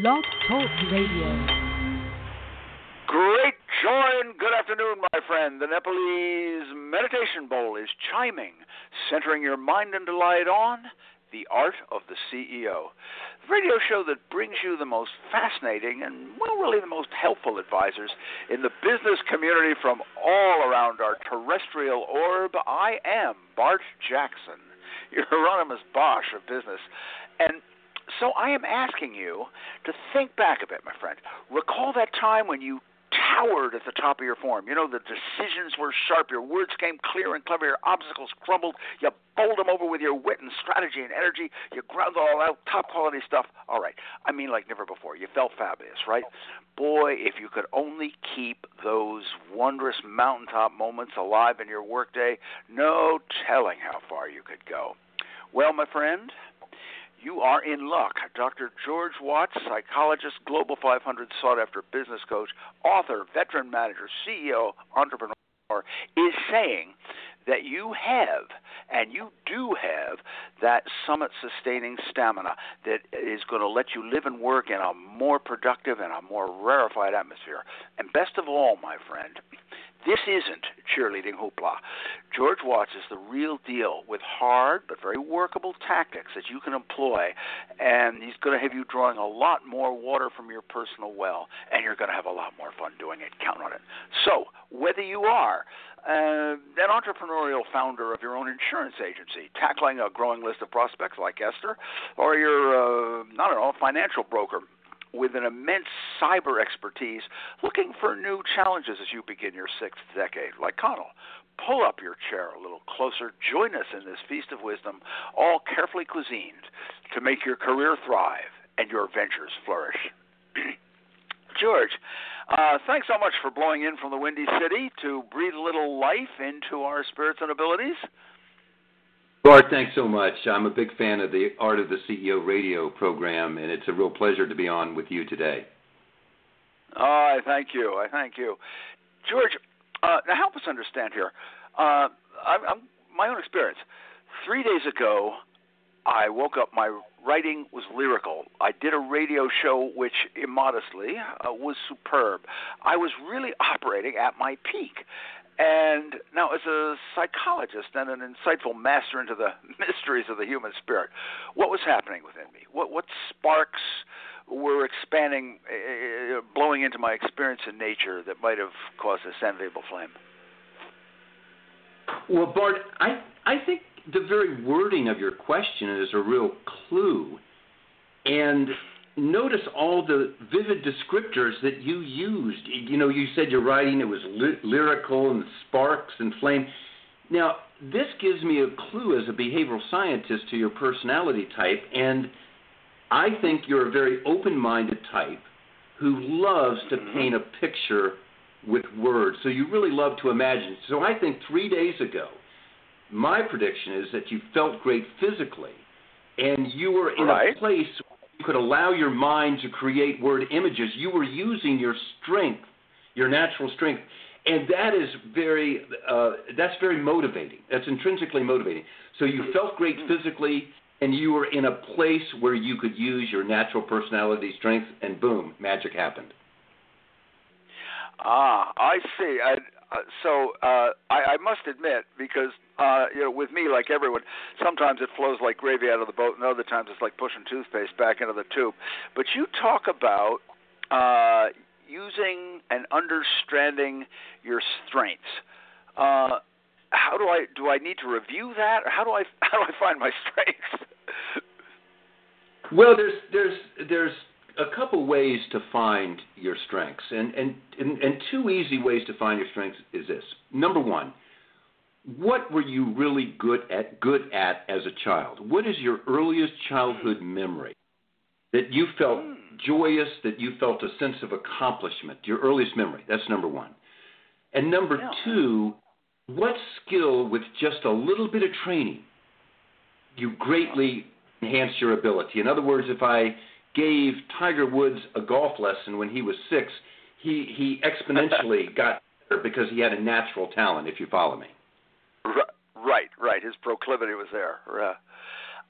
Blog Talk Radio. Great joy and good afternoon, my friend. The Nepalese meditation bowl is chiming, centering your mind and delight on the art of the CEO. The radio show that brings you the most fascinating and, well, really the most helpful advisors in the business community from all around our terrestrial orb. I am Bart Jackson, your Hieronymus Bosch of business. And so I am asking you to think back a bit, my friend. Recall that time when you towered at the top of your form. You know, the decisions were sharp, your words came clear and clever, your obstacles crumbled, you bowled them over with your wit and strategy and energy, you ground all out, top quality stuff. All right, I mean like never before. You felt fabulous, right? Boy, if you could only keep those wondrous mountaintop moments alive in your workday, no telling how far you could go. Well, my friend, you are in luck. Dr. George Watts, psychologist, Global 500 sought after business coach, author, veteran manager, CEO, entrepreneur, is saying that you have, and you do have, that summit sustaining stamina that is going to let you live and work in a more productive and a more rarefied atmosphere. And best of all, my friend, this isn't cheerleading hoopla. George Watts is the real deal with hard but very workable tactics that you can employ, and he's going to have you drawing a lot more water from your personal well, and you're going to have a lot more fun doing it. Count on it. So, whether you are uh, an entrepreneurial founder of your own insurance agency, tackling a growing list of prospects like Esther, or you're, uh, don't know, a financial broker with an immense cyber expertise looking for new challenges as you begin your sixth decade, like Connell. Pull up your chair a little closer. Join us in this feast of wisdom, all carefully cuisined to make your career thrive and your ventures flourish. George, uh, thanks so much for blowing in from the Windy City to breathe a little life into our spirits and abilities. Bart, thanks so much. I'm a big fan of the Art of the CEO radio program, and it's a real pleasure to be on with you today. Oh, I thank you. I thank you. George, uh, now help us understand here. Uh, I'm, I'm, my own experience. Three days ago, I woke up. My writing was lyrical. I did a radio show which, immodestly, uh, was superb. I was really operating at my peak. And now, as a psychologist and an insightful master into the mysteries of the human spirit, what was happening within me? What, what sparks were expanding, uh, blowing into my experience in nature that might have caused this enviable flame? Well, Bart, I, I think the very wording of your question is a real clue. And notice all the vivid descriptors that you used. You know, you said your writing it was ly- lyrical and sparks and flame. Now, this gives me a clue as a behavioral scientist to your personality type, and I think you're a very open-minded type who loves to Mm-hmm. paint a picture with words. So you really love to imagine. So I think three days ago, my prediction is that you felt great physically, and you were in Right. a place you could allow your mind to create word images. You were using your strength, your natural strength, and that is very uh, that's very motivating. That's intrinsically motivating. So you felt great physically, and you were in a place where you could use your natural personality strength, and boom, magic happened. Ah, I see. I, uh, so uh, I, I must admit, because uh, you know, with me, like everyone, sometimes it flows like gravy out of the boat, and other times it's like pushing toothpaste back into the tube. But you talk about uh, using and understanding your strengths. Uh, how do I do? I need to review that, or how do I how do I find my strengths? Well, there's there's ways to find your strengths, and and and, and two easy ways to find your strengths is this. Number one, what were you really good at good at as a child? What is your earliest childhood hmm. memory that you felt hmm. joyous, that you felt a sense of accomplishment? Your earliest memory. That's number one. And number Yeah. two, what skill with just a little bit of training you greatly enhance your ability. In other words, if I gave Tiger Woods a golf lesson when he was six, he he exponentially got better because he had a natural talent. If you follow me. Ri- Right, right. His proclivity was there. Uh,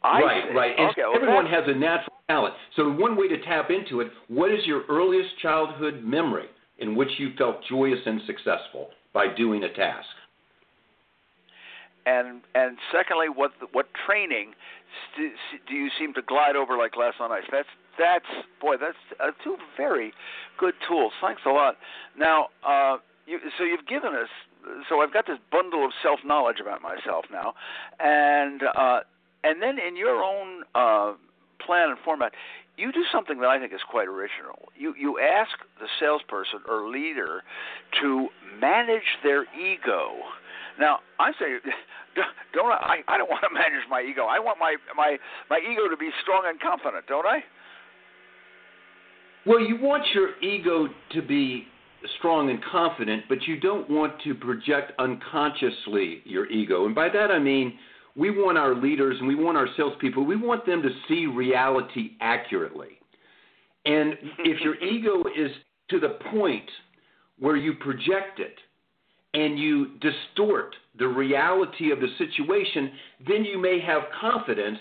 I right, see. right. Okay, well, everyone has a natural talent. So one way to tap into it, what is your earliest childhood memory in which you felt joyous and successful by doing a task? and and secondly, what what training do you seem to glide over like glass on ice? That's that's boy, that's uh, two very good tools. Thanks a lot. Now, uh, you, so you've given us. So I've got this bundle of self knowledge about myself now, and uh, and then in your own uh, plan and format, you do something that I think is quite original. You you ask the salesperson or leader to manage their ego. Now I say, don't I? I don't want to manage my ego. I want my my my ego to be strong and confident, don't I? Well, you want your ego to be strong and confident, but you don't want to project unconsciously your ego. And by that I mean we want our leaders and we want our salespeople, we want them to see reality accurately. And if your ego is to the point where you project it and you distort the reality of the situation, then you may have confidence,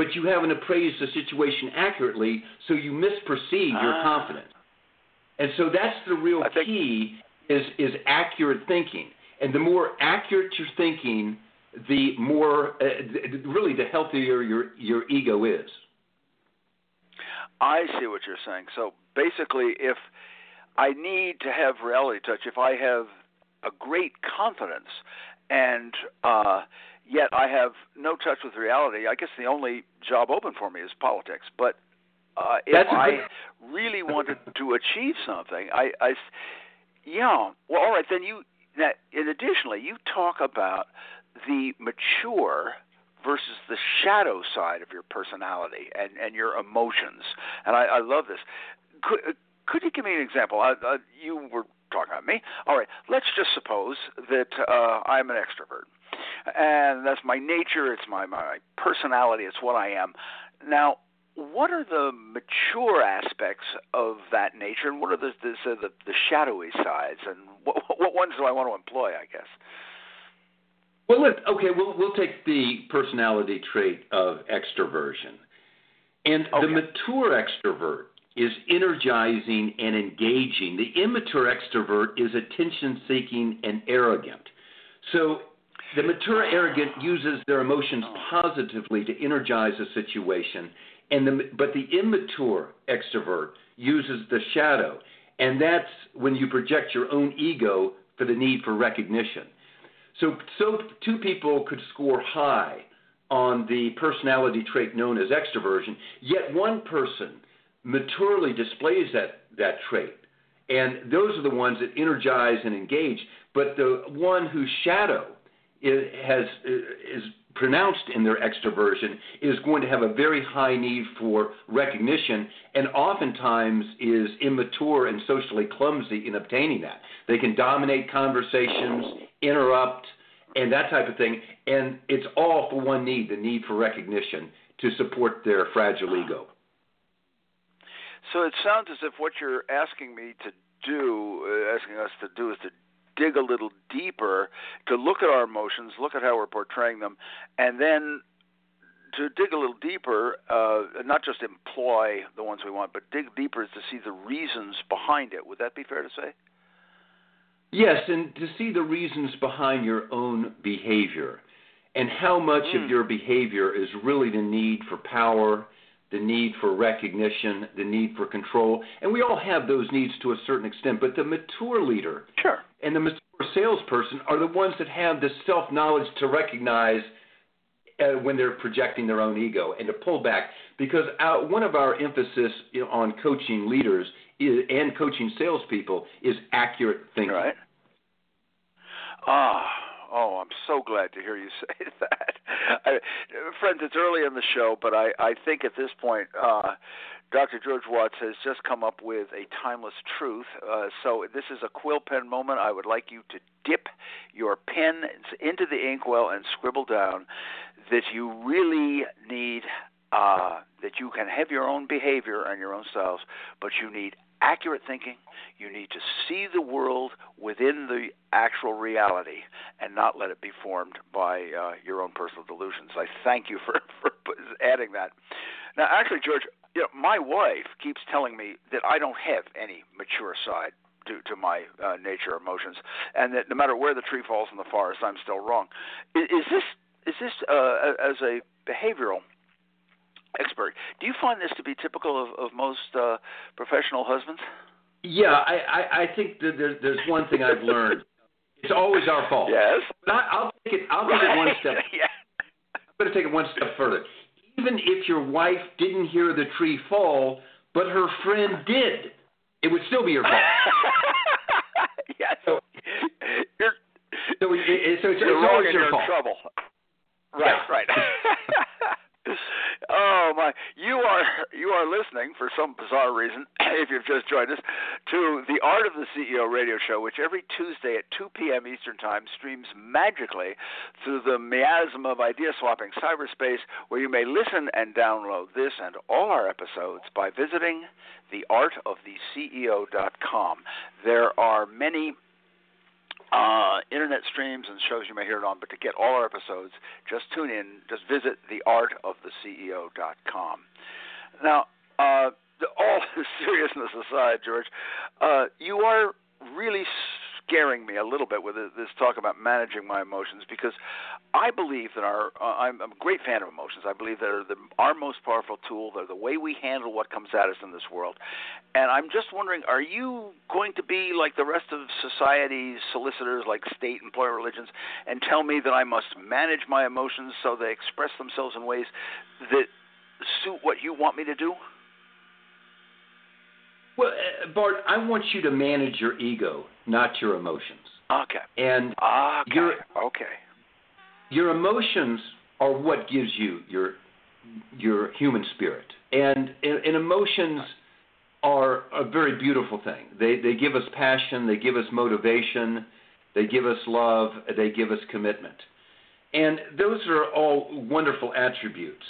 but you haven't appraised the situation accurately, so you misperceive your Ah. confidence. And so that's the real think- key is is accurate thinking. And the more accurate you're thinking, the more uh, really the healthier your your ego is. I see what you're saying. So basically, if I need to have reality touch, if I have a great confidence and uh, yet I have no touch with reality, I guess the only job open for me is politics. But uh, if That's I good- really wanted to achieve something, I, I, yeah, well, all right, then you. That, and additionally, you talk about the mature versus the shadow side of your personality and, and your emotions. And I, I love this. Could, could you give me an example? I, uh, you were talking about me. All right, let's just suppose that uh, I'm an extrovert. And that's my nature, it's my, my personality, it's what I am. Now, what are the mature aspects of that nature, and what are the the, the, the shadowy sides, and what, what ones do I want to employ? I guess. Well, let, okay, we'll we'll take the personality trait of extroversion, and Okay. the mature extrovert is energizing and engaging. The immature extrovert is attention-seeking and arrogant. So, the mature arrogant uses their emotions positively to energize a situation, and the but the immature extrovert uses the shadow, and that's when you project your own ego for the need for recognition. So, so two people could score high on the personality trait known as extroversion, yet one person maturely displays that, that trait. And those are the ones that energize and engage. But the one whose shadow has, is pronounced in their extroversion is going to have a very high need for recognition and oftentimes is immature and socially clumsy in obtaining that. They can dominate conversations, interrupt, and that type of thing. And it's all for one need the need for recognition to support their fragile ego. So it sounds as if what you're asking me to do, uh, asking us to do, is to dig a little deeper, to look at our emotions, look at how we're portraying them, and then to dig a little deeper, uh, not just employ the ones we want, but dig deeper is to see the reasons behind it. Would that be fair to say? Yes, and to see the reasons behind your own behavior and how much Mm. of your behavior is really the need for power, the need for recognition, the need for control. And we all have those needs to a certain extent, but the mature leader Sure. and the mature salesperson are the ones that have the self knowledge to recognize uh, when they're projecting their own ego and to pull back. Because our, one of our emphasis you know, on coaching leaders is, and coaching salespeople is accurate thinking. Right. Ah, oh, I'm so glad to hear you say that. I, friends, it's early in the show, but I, I think at this point, uh, Dr. George Watts has just come up with a timeless truth. Uh, so this is a quill pen moment. I would like you to dip your pen into the inkwell and scribble down that you really need uh, that you can have your own behavior and your own styles, but you need accurate thinking. You need to see the world within the actual reality and not let it be formed by uh, your own personal delusions. I thank you for, for adding that. Now, actually, George, you know, my wife keeps telling me that I don't have any mature side to, to my uh, nature emotions, and that no matter where the tree falls in the forest, I'm still wrong. Is, is this is this uh, as a behavioral expert? Do you find this to be typical of, of most uh, professional husbands? Yeah, I, I, I think that there's, there's one thing I've learned. It's always our fault. Yes. But I, I'll take it. I'll take it one step. yeah. I'm going to take it one step further. Even if your wife didn't hear the tree fall, but her friend did, it would still be your fault. yes. So, so, it, so it's, it's always your your fault. trouble. Right, Yeah. right. oh my! You are you are listening for some bizarre reason, if you've just joined us, to the Art of the CEO radio show, which every Tuesday at 2 p.m. Eastern Time streams magically through the miasm of idea swapping cyberspace, where you may listen and download this and all our episodes by visiting theartoftheceo.com. There are many uh, internet streams and shows you may hear it on. But to get all our episodes, just tune in. Just visit theartoftheceo.com. Now, uh, all seriousness aside, George, uh, you are really scaring me a little bit with this talk about managing my emotions because I believe that our uh, I'm, a great fan of emotions. I believe they're the, our most powerful tool. They're the way we handle what comes at us in this world. And I'm just wondering, are you going to be like the rest of society's solicitors, like state, employer, religions, and tell me that I must manage my emotions so they express themselves in ways that suit what you want me to do? Well, uh, Bart, I want you to manage your ego, not your emotions. Okay. And Okay. Your- okay. your emotions are what gives you your your human spirit, and and, and emotions are a very beautiful thing. They they give us passion, they give us motivation, they give us love, they give us commitment, and those are all wonderful attributes.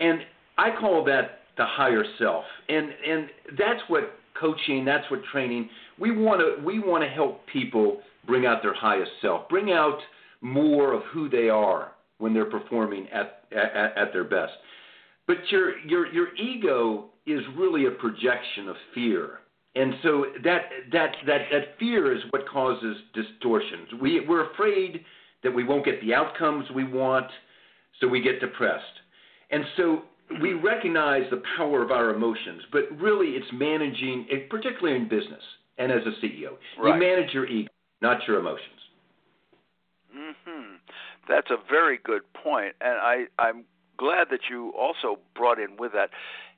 And I call that the higher self, and and that's what coaching, that's what training. We want to we want to help people bring out their highest self, bring out more of who they are when they're performing at, at, at their best. But your, your, your ego is really a projection of fear. And so that, that, that, that fear is what causes distortions. We, we're afraid that we won't get the outcomes we want, so we get depressed. And so we recognize the power of our emotions, but really it's managing, it, particularly in business and as a CEO. You manage your ego, not your emotions. hmm That's a very good point, and I, I'm glad that you also brought in with that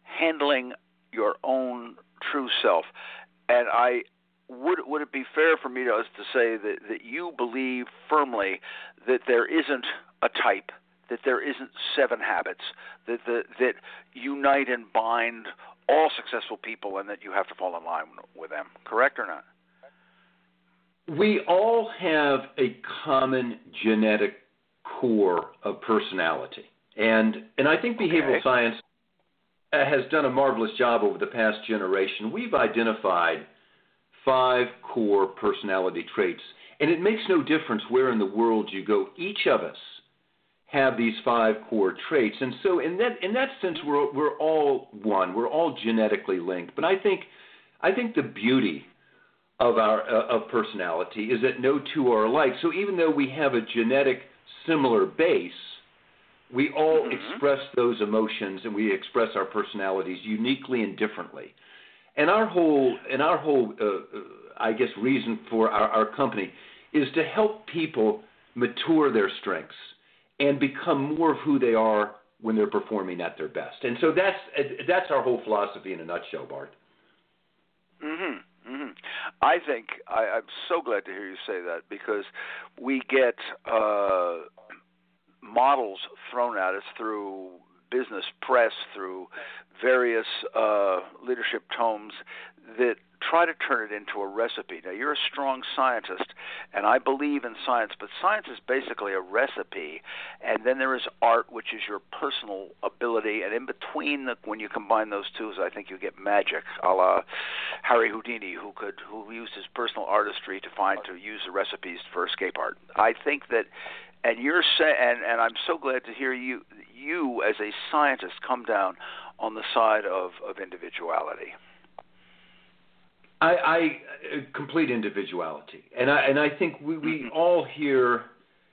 handling your own true self. And I would would it be fair for me to to say that that you believe firmly that there isn't a type, that there isn't seven habits, that the, that unite and bind all successful people, and that you have to fall in line with them. Correct or not? We all have a common genetic core of personality. And, and I think behavioral Okay. science has done a marvelous job over the past generation. We've identified five core personality traits. And it makes no difference where in the world you go. Each of us have these five core traits. And so in that in that sense we're we're all one. We're all genetically linked. But I think I think the beauty of our uh, of personality is that no two are alike. So even though we have a genetic similar base, we all Mhm. express those emotions and we express our personalities uniquely and differently. And our whole and our whole uh, uh, I guess reason for our, our company is to help people mature their strengths and become more of who they are when they're performing at their best. And so that's that's our whole philosophy in a nutshell, Bart. Mhm. Mhm. I think I, I'm so glad to hear you say that because we get uh, models thrown at us through business press, through various uh, leadership tomes that try to turn it into a recipe. Now, you're a strong scientist, and I believe in science, but science is basically a recipe, and then there is art, which is your personal ability, and in between, the, when you combine those two, I think you get magic, a la Harry Houdini, who could who used his personal artistry to find to use the recipes for escape art. I think that and you're say, and and I'm so glad to hear you you as a scientist come down on the side of of individuality. I, I uh, complete individuality, and I and I think we, we mm-hmm. all here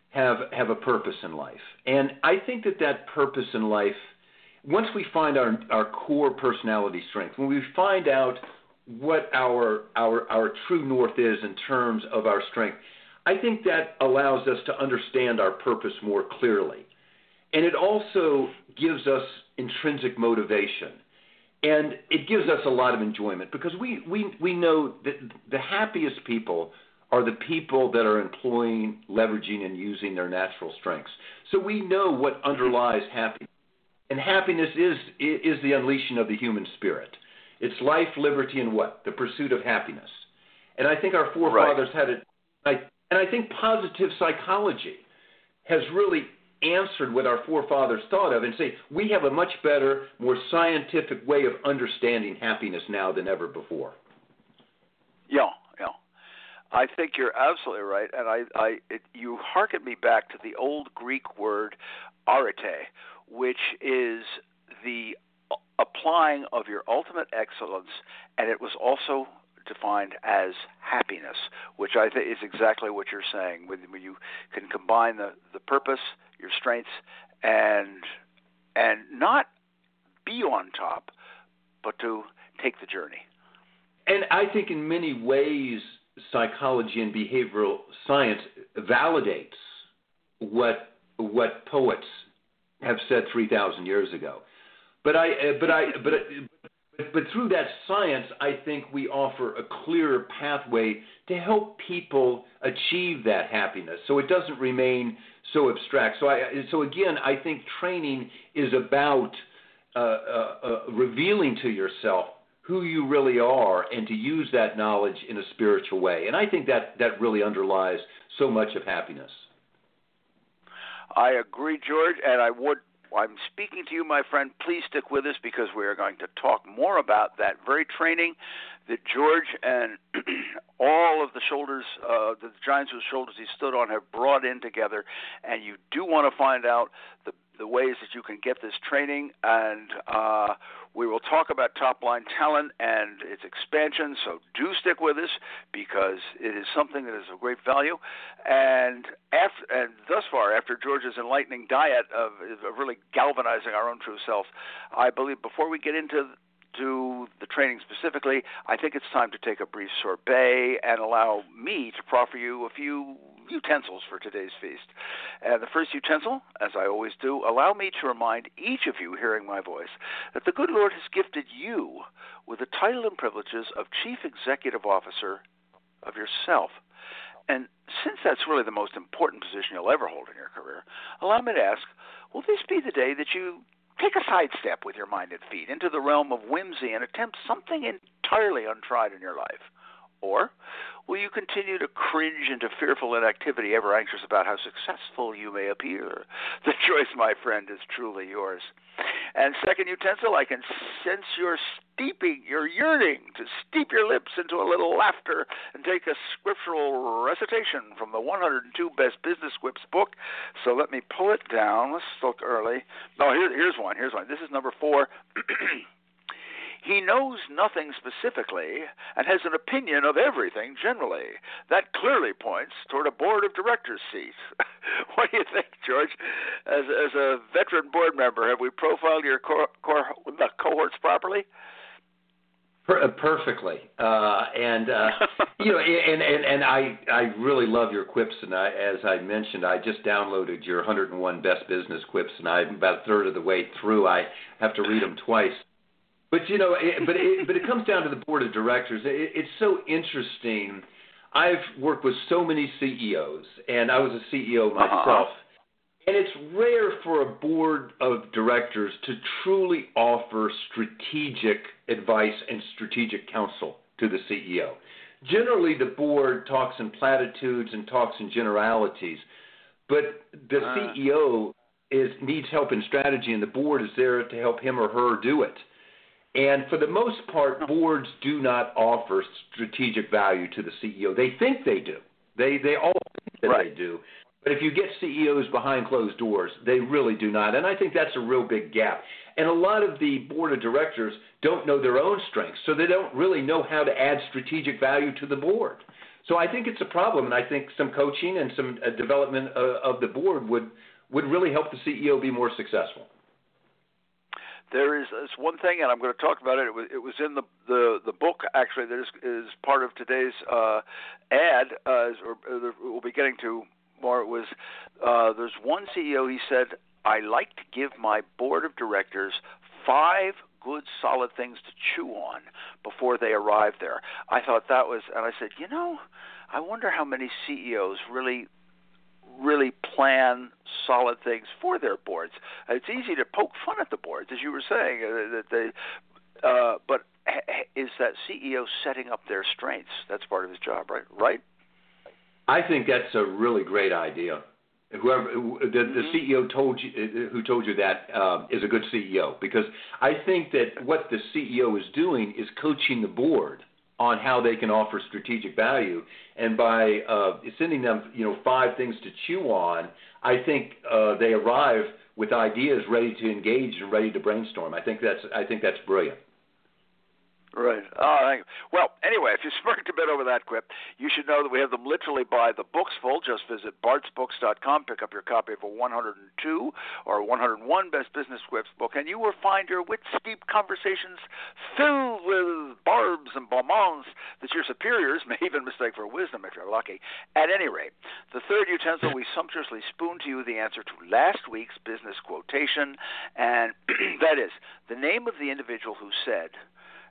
have have a purpose in life, and I think that that purpose in life, once we find our our core personality strength, when we find out what our our our true north is in terms of our strength, I think that allows us to understand our purpose more clearly, and it also gives us intrinsic motivation and it gives us a lot of enjoyment because we, we, we know that the happiest people are the people that are employing, leveraging, and using their natural strengths. So we know what underlies happiness. And happiness is, is the unleashing of the human spirit. It's life, liberty, and what? The pursuit of happiness. And I think our forefathers right. had it. And I think positive psychology has really answered what our forefathers thought of and say we have a much better, more scientific way of understanding happiness now than ever before. Yeah, yeah. I think you're absolutely right, and I, I, it, you hearken me back to the old Greek word arete, which is the applying of your ultimate excellence, and it was also defined as happiness, which I think is exactly what you're saying. When, when you can combine the, the purpose your strengths, and and not be on top, but to take the journey. And I think in many ways, psychology and behavioral science validates what what poets have said 3,000 years ago. But I, uh, but I, but but through that science, I think we offer a clearer pathway to help people achieve that happiness, so it doesn't remain so abstract. So I, so again, I think training is about uh, uh, uh, revealing to yourself who you really are and to use that knowledge in a spiritual way. And I think that that really underlies so much of happiness. I agree, George, and I would I'm speaking to you, my friend. Please stick with us because we are going to talk more about that very training that George and all of the shoulders, uh, the giants whose shoulders he stood on, have brought in together. And you do want to find out the the ways that you can get this training, and uh, we will talk about top line talent and its expansion. So do stick with us because it is something that is of great value. And after, and thus far, after George's enlightening diet of, of really galvanizing our own true self, I believe before we get into to the training specifically, I think it's time to take a brief sorbet and allow me to proffer you a few utensils for today's feast. And the first utensil, as I always do, allow me to remind each of you hearing my voice that the good Lord has gifted you with the title and privileges of Chief Executive Officer of yourself. And since that's really the most important position you'll ever hold in your career, allow me to ask will this be the day that you take a sidestep with your mind and feet into the realm of whimsy and attempt something entirely untried in your life? Or will you continue to cringe into fearful inactivity, ever anxious about how successful you may appear? The choice, my friend, is truly yours. And second utensil, I can sense your steeping, your yearning to steep your lips into a little laughter and take a scriptural recitation from the 102 Best Business Quips book. So let me pull it down. Let's look early. Oh, here, here's one. Here's one. This is number four. He knows nothing specifically and has an opinion of everything generally. That clearly points toward a board of directors seat. what do you think, George? As, as a veteran board member, have we profiled your core, core, cohorts properly? Uh, perfectly, uh, and uh, you know, and, and and I I really love your quips, and I, as I mentioned, I just downloaded your 101 best business quips, and I'm about a third of the way through. I have to read them twice but you know, it, but it, but it comes down to the board of directors. It, it's so interesting. I've worked with so many CEOs, and I was a CEO uh-huh. myself. Uh-huh. And it's rare for a board of directors to truly offer strategic advice and strategic counsel to the CEO. Generally, the board talks in platitudes and talks in generalities, but the uh. CEO is needs help in strategy, and the board is there to help him or her do it. And for the most part, boards do not offer strategic value to the CEO. They think they do. They they all think that right. they do. But if you get CEOs behind closed doors, they really do not. And I think that's a real big gap. And a lot of the board of directors don't know their own strengths, so they don't really know how to add strategic value to the board. So I think it's a problem, and I think some coaching and some uh, development uh, of the board would would really help the CEO be more successful there is this one thing, and I'm going to talk about it. It was, it was in the, the the book actually that is is part of today's uh, ad, uh, or, or we'll be getting to more. It was uh, there's one CEO. He said, "I like to give my board of directors five good solid things to chew on before they arrive there." I thought that was, and I said, you know, I wonder how many CEOs really really plan solid things for their boards. It's easy to poke fun at the boards, as you were saying, uh, that they. Uh, but is that CEO setting up their strengths? That's part of his job, right? Right. I think that's a really great idea. Whoever the, the mm-hmm. CEO told you who told you that uh, is a good CEO because I think that what the CEO is doing is coaching the board on how they can offer strategic value. And by uh, sending them, you know, five things to chew on, I think uh, they arrive with ideas ready to engage and ready to brainstorm. I think that's I think that's brilliant. Right. Uh, well, anyway, if you smirked a bit over that quip, you should know that we have them literally by the books full. Just visit bartsbooks.com, pick up your copy of a 102 or 101 Best Business Quips book, and you will find your wit steep conversations filled with barbs and bonbons that your superiors may even mistake for wisdom if you're lucky. At any rate, the third utensil, we sumptuously spoon to you the answer to last week's business quotation, and that is the name of the individual who said,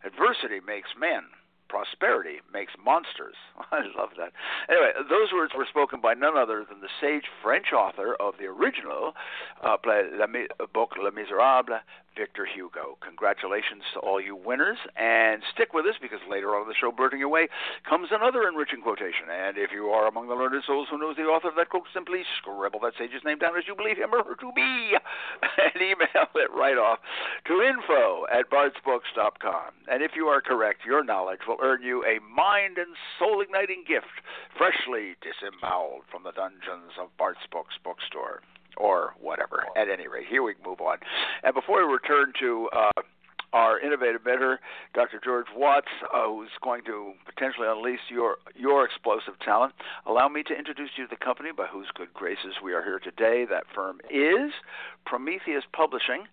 Adversity makes men. Prosperity makes monsters. I love that. Anyway, those words were spoken by none other than the sage French author of the original uh, play, La, book Les Miserables, Victor Hugo. Congratulations to all you winners, and stick with us because later on in the show, Blurting Away, comes another enriching quotation. And if you are among the learned souls who knows the author of that quote, simply scribble that sage's name down as you believe him or her to be, and email it right off to info at bartsbooks.com. And if you are correct, your knowledge will earn you a mind and soul igniting gift, freshly disemboweled from the dungeons of Bart's Books bookstore or whatever. At any rate, here we move on. And before we return to uh, our innovative mentor, Dr. George Watts, uh, who's going to potentially unleash your your explosive talent. Allow me to introduce you to the company by whose good graces we are here today. That firm is Prometheus Publishing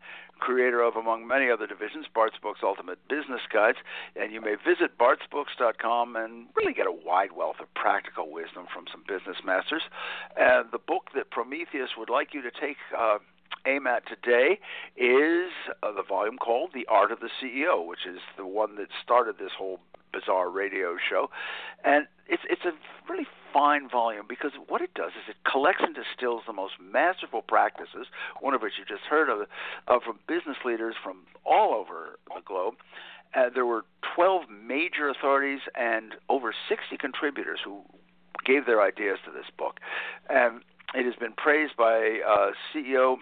creator of, among many other divisions, Bart's Books Ultimate Business Guides. And you may visit bartsbooks.com and really get a wide wealth of practical wisdom from some business masters. And the book that Prometheus would like you to take. Uh, aim at today is uh, the volume called The Art of the CEO, which is the one that started this whole bizarre radio show. And it's it's a really fine volume because what it does is it collects and distills the most masterful practices, one of which you just heard of, uh, from business leaders from all over the globe. Uh, there were 12 major authorities and over 60 contributors who gave their ideas to this book. And it has been praised by uh, CEO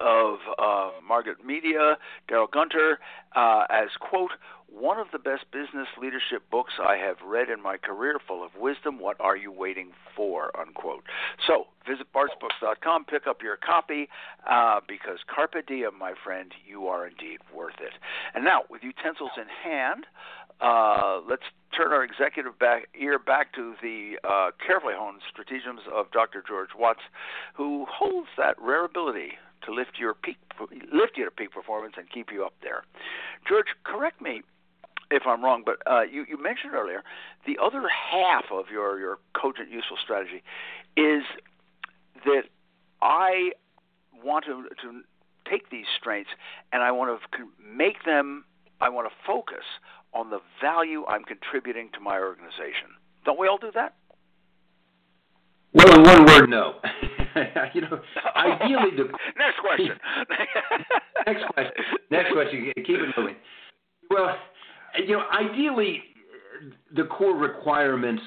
of uh, Margaret Media, Darrell Gunter, uh, as, quote, one of the best business leadership books I have read in my career, full of wisdom. What are you waiting for? Unquote. So visit bartsbooks.com, pick up your copy, uh, because carpe diem, my friend, you are indeed worth it. And now, with utensils in hand, uh, let's turn our executive back, ear back to the uh, carefully honed stratagems of Dr. George Watts, who holds that rare ability to lift your peak, lift you to peak performance and keep you up there. George, correct me if I'm wrong, but uh, you, you mentioned earlier the other half of your, your cogent useful strategy is that I want to, to take these strengths and I want to make them, I want to focus on the value I'm contributing to my organization. Don't we all do that? Well, in one word, no. you know, ideally, the next question. next question. Next question. Keep it moving. Ideally, the core requirements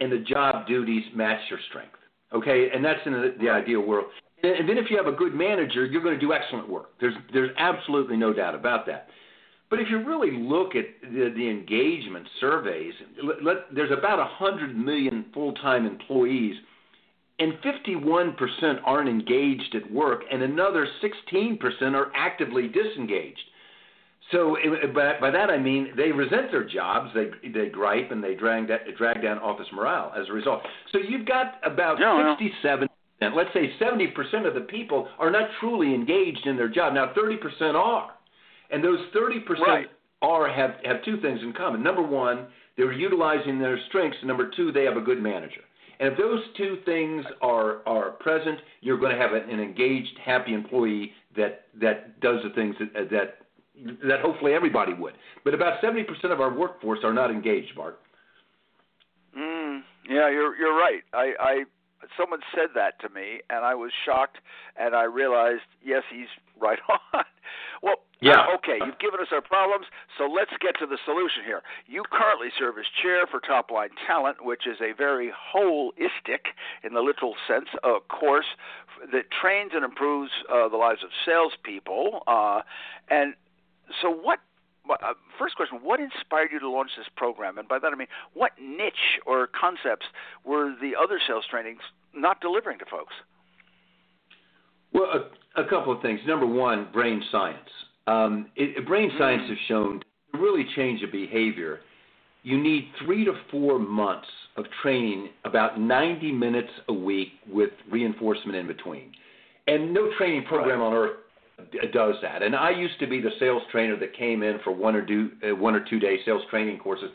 and the job duties match your strength. Okay, and that's in the, the ideal world. And then if you have a good manager, you're going to do excellent work. There's there's absolutely no doubt about that. But if you really look at the, the engagement surveys, let, let, there's about 100 million full-time employees, and 51% aren't engaged at work, and another 16% are actively disengaged. So by, by that I mean they resent their jobs, they they gripe, and they drag drag down office morale as a result. So you've got about yeah, 67 and let's say 70% of the people are not truly engaged in their job. Now 30% are. And those 30% right. are have have two things in common. Number 1, they're utilizing their strengths, and number 2, they have a good manager. And if those two things are are present, you're going to have an engaged, happy employee that that does the things that that that hopefully everybody would. But about 70% of our workforce are not engaged, Bart. Mm, yeah, you're you're right. I, I someone said that to me, and I was shocked, and I realized, yes, he's right on. well, yeah. Uh, okay, you've given us our problems, so let's get to the solution here. You currently serve as chair for Top Line Talent, which is a very holistic, in the literal sense, uh, course that trains and improves uh, the lives of salespeople. Uh, and so, what uh, first question what inspired you to launch this program? And by that i mean what niche or concepts were the other sales trainings not delivering to folks? Well a, a couple of things. Number one brain science. Um, it, brain mm. science has shown to really change a behavior. You need three to four months of training about 90 minutes a week with reinforcement in between. And no training program right. on earth does that. And I used to be the sales trainer that came in for one or two uh, one or two day sales training courses.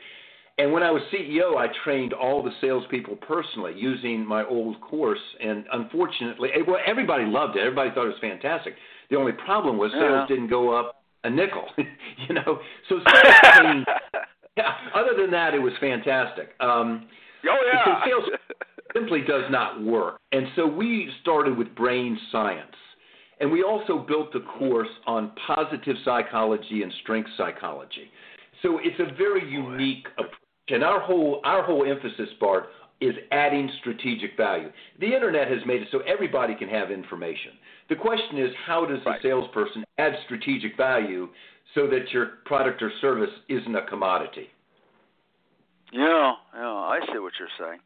And when I was CEO, I trained all the salespeople personally using my old course. And unfortunately, eh, well, everybody loved it. Everybody thought it was fantastic. The only problem was sales yeah. didn't go up a nickel. you know, so sales training. yeah. Other than that, it was fantastic. Um, oh yeah. sales simply does not work. And so we started with brain science. And we also built a course on positive psychology and strength psychology. So it's a very unique approach. And our whole our whole emphasis, Bart is adding strategic value. The internet has made it so everybody can have information. The question is, how does right. a salesperson add strategic value so that your product or service isn't a commodity? Yeah, yeah, I see what you're saying.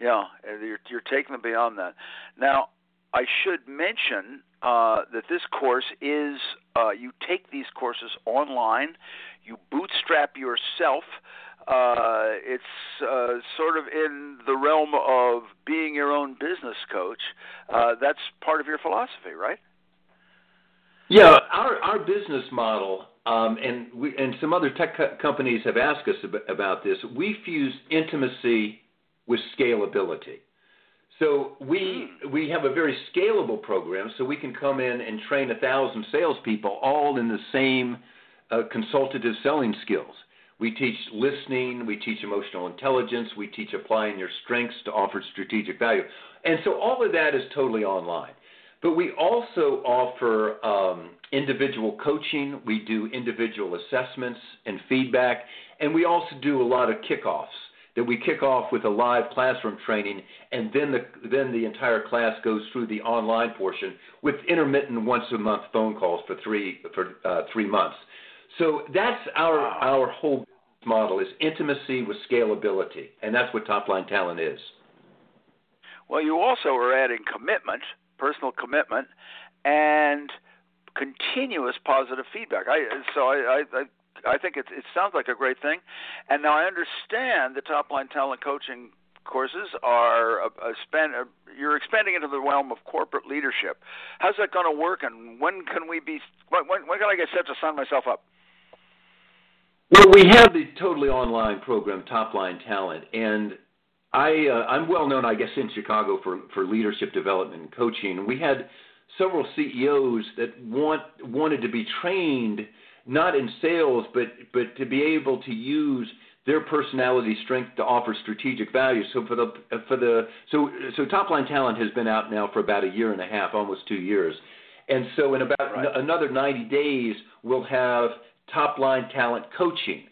Yeah, you're, you're taking it beyond that. Now, I should mention uh, that this course is uh, you take these courses online, you bootstrap yourself. Uh, it's uh, sort of in the realm of being your own business coach. Uh, that's part of your philosophy, right? Yeah, our our business model, um, and we and some other tech co- companies have asked us ab- about this. We fuse intimacy with scalability. So we hmm. we have a very scalable program, so we can come in and train a thousand salespeople all in the same uh, consultative selling skills. We teach listening, we teach emotional intelligence, we teach applying your strengths to offer strategic value, and so all of that is totally online. But we also offer um, individual coaching. We do individual assessments and feedback, and we also do a lot of kickoffs that we kick off with a live classroom training, and then the then the entire class goes through the online portion with intermittent once a month phone calls for three for uh, three months. So that's our wow. our whole model is intimacy with scalability, and that's what top line talent is. Well, you also are adding commitment, personal commitment, and continuous positive feedback. I so I, I, I I think it, it sounds like a great thing. And now I understand the top line talent coaching courses are a, a spend, a, you're expanding into the realm of corporate leadership. How's that going to work, and when can we be? When, when can I get set to sign myself up? Well, we have the totally online program, Top Line Talent, and I uh, I'm well known, I guess, in Chicago for for leadership development and coaching. We had several CEOs that want wanted to be trained not in sales, but but to be able to use their personality strength to offer strategic value. So for the for the so so top line talent has been out now for about a year and a half, almost two years, and so in about right. n- another 90 days we'll have top line talent coaching.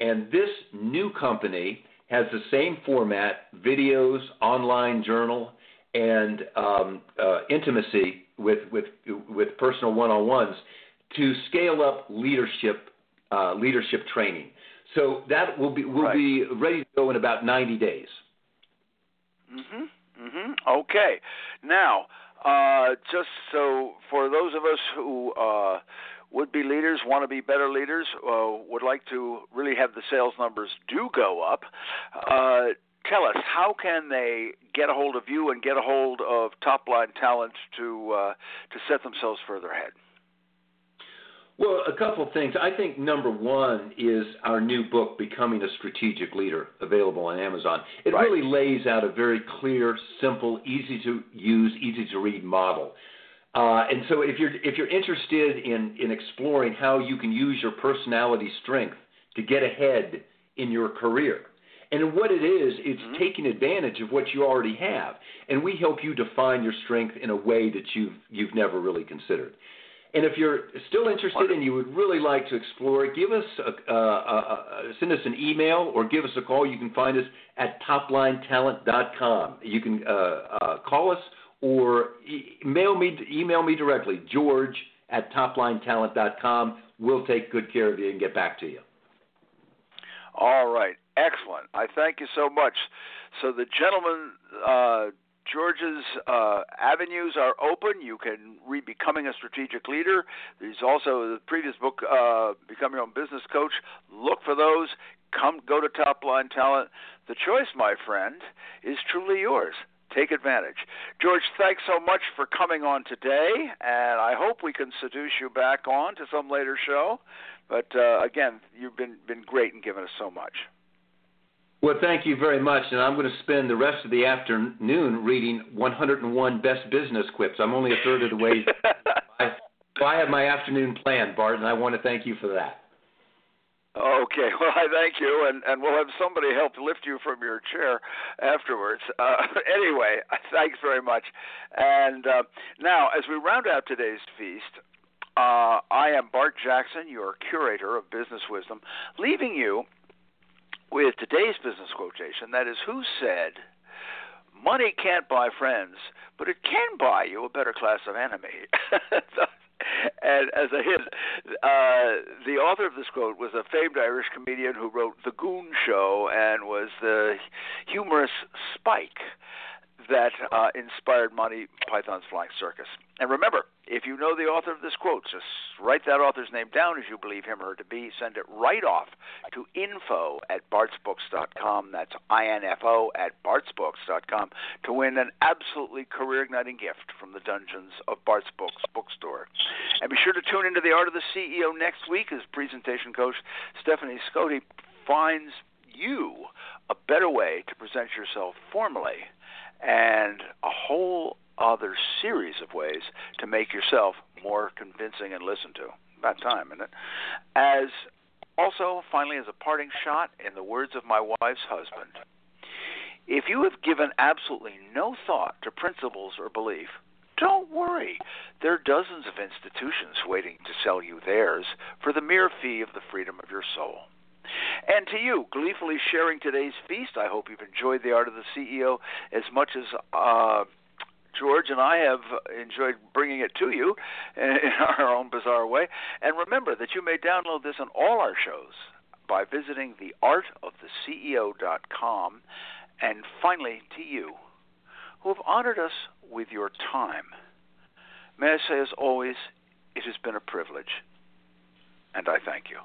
And this new company has the same format videos, online journal, and um, uh, intimacy with, with, with personal one on ones to scale up leadership, uh, leadership training. So that will be, will right. be ready to go in about 90 days. Mhm. Mhm. Okay. Now, uh, just so for those of us who uh, would be leaders, want to be better leaders, uh, would like to really have the sales numbers do go up. Uh, tell us how can they get a hold of you and get a hold of top line talent to uh, to set themselves further ahead. Well, a couple of things. I think number one is our new book, Becoming a Strategic Leader, available on Amazon. It right. really lays out a very clear, simple, easy to use, easy to read model. Uh, and so, if you're if you're interested in in exploring how you can use your personality strength to get ahead in your career, and what it is, it's mm-hmm. taking advantage of what you already have, and we help you define your strength in a way that you've you've never really considered. And if you're still interested and you would really like to explore, give us a, send us an email or give us a call. You can find us at toplinetalent.com. You can uh, uh, call us or email me email me directly, George at toplinetalent.com. We'll take good care of you and get back to you. All right, excellent. I thank you so much. So the gentleman uh, George's uh, avenues are open. You can read Becoming a Strategic Leader. There's also the previous book, uh, Become Your Own Business Coach. Look for those. Come, go to Top Line Talent. The choice, my friend, is truly yours. Take advantage. George, thanks so much for coming on today, and I hope we can seduce you back on to some later show. But uh, again, you've been been great and given us so much. Well, thank you very much. And I'm going to spend the rest of the afternoon reading 101 best business quips. I'm only a third of the way. I, I have my afternoon planned, Bart, and I want to thank you for that. Okay, well, I thank you, and, and we'll have somebody help lift you from your chair afterwards. Uh, anyway, thanks very much. And uh, now, as we round out today's feast, uh, I am Bart Jackson, your curator of business wisdom, leaving you with today's business quotation. That is, who said, Money can't buy friends, but it can buy you a better class of enemy. and as a hint, uh, the author of this quote was a famed Irish comedian who wrote The Goon Show and was the humorous Spike that uh, inspired Monty Python's Flying Circus. And remember, if you know the author of this quote, just write that author's name down as you believe him or her to be. Send it right off to info at bartsbooks.com. That's I-N-F-O at bartsbooks.com to win an absolutely career-igniting gift from the dungeons of Bart's Books bookstore. And be sure to tune into The Art of the CEO next week as presentation coach Stephanie Scotti finds you a better way to present yourself formally and a whole other series of ways to make yourself more convincing and listened to. About time, isn't it? As also, finally, as a parting shot, in the words of my wife's husband, if you have given absolutely no thought to principles or belief, don't worry. There are dozens of institutions waiting to sell you theirs for the mere fee of the freedom of your soul. And to you, gleefully sharing today's feast, I hope you've enjoyed the art of the CEO as much as uh, George and I have enjoyed bringing it to you in our own bizarre way. And remember that you may download this on all our shows by visiting theartoftheceo.com. And finally, to you, who have honored us with your time, may I say, as always, it has been a privilege, and I thank you.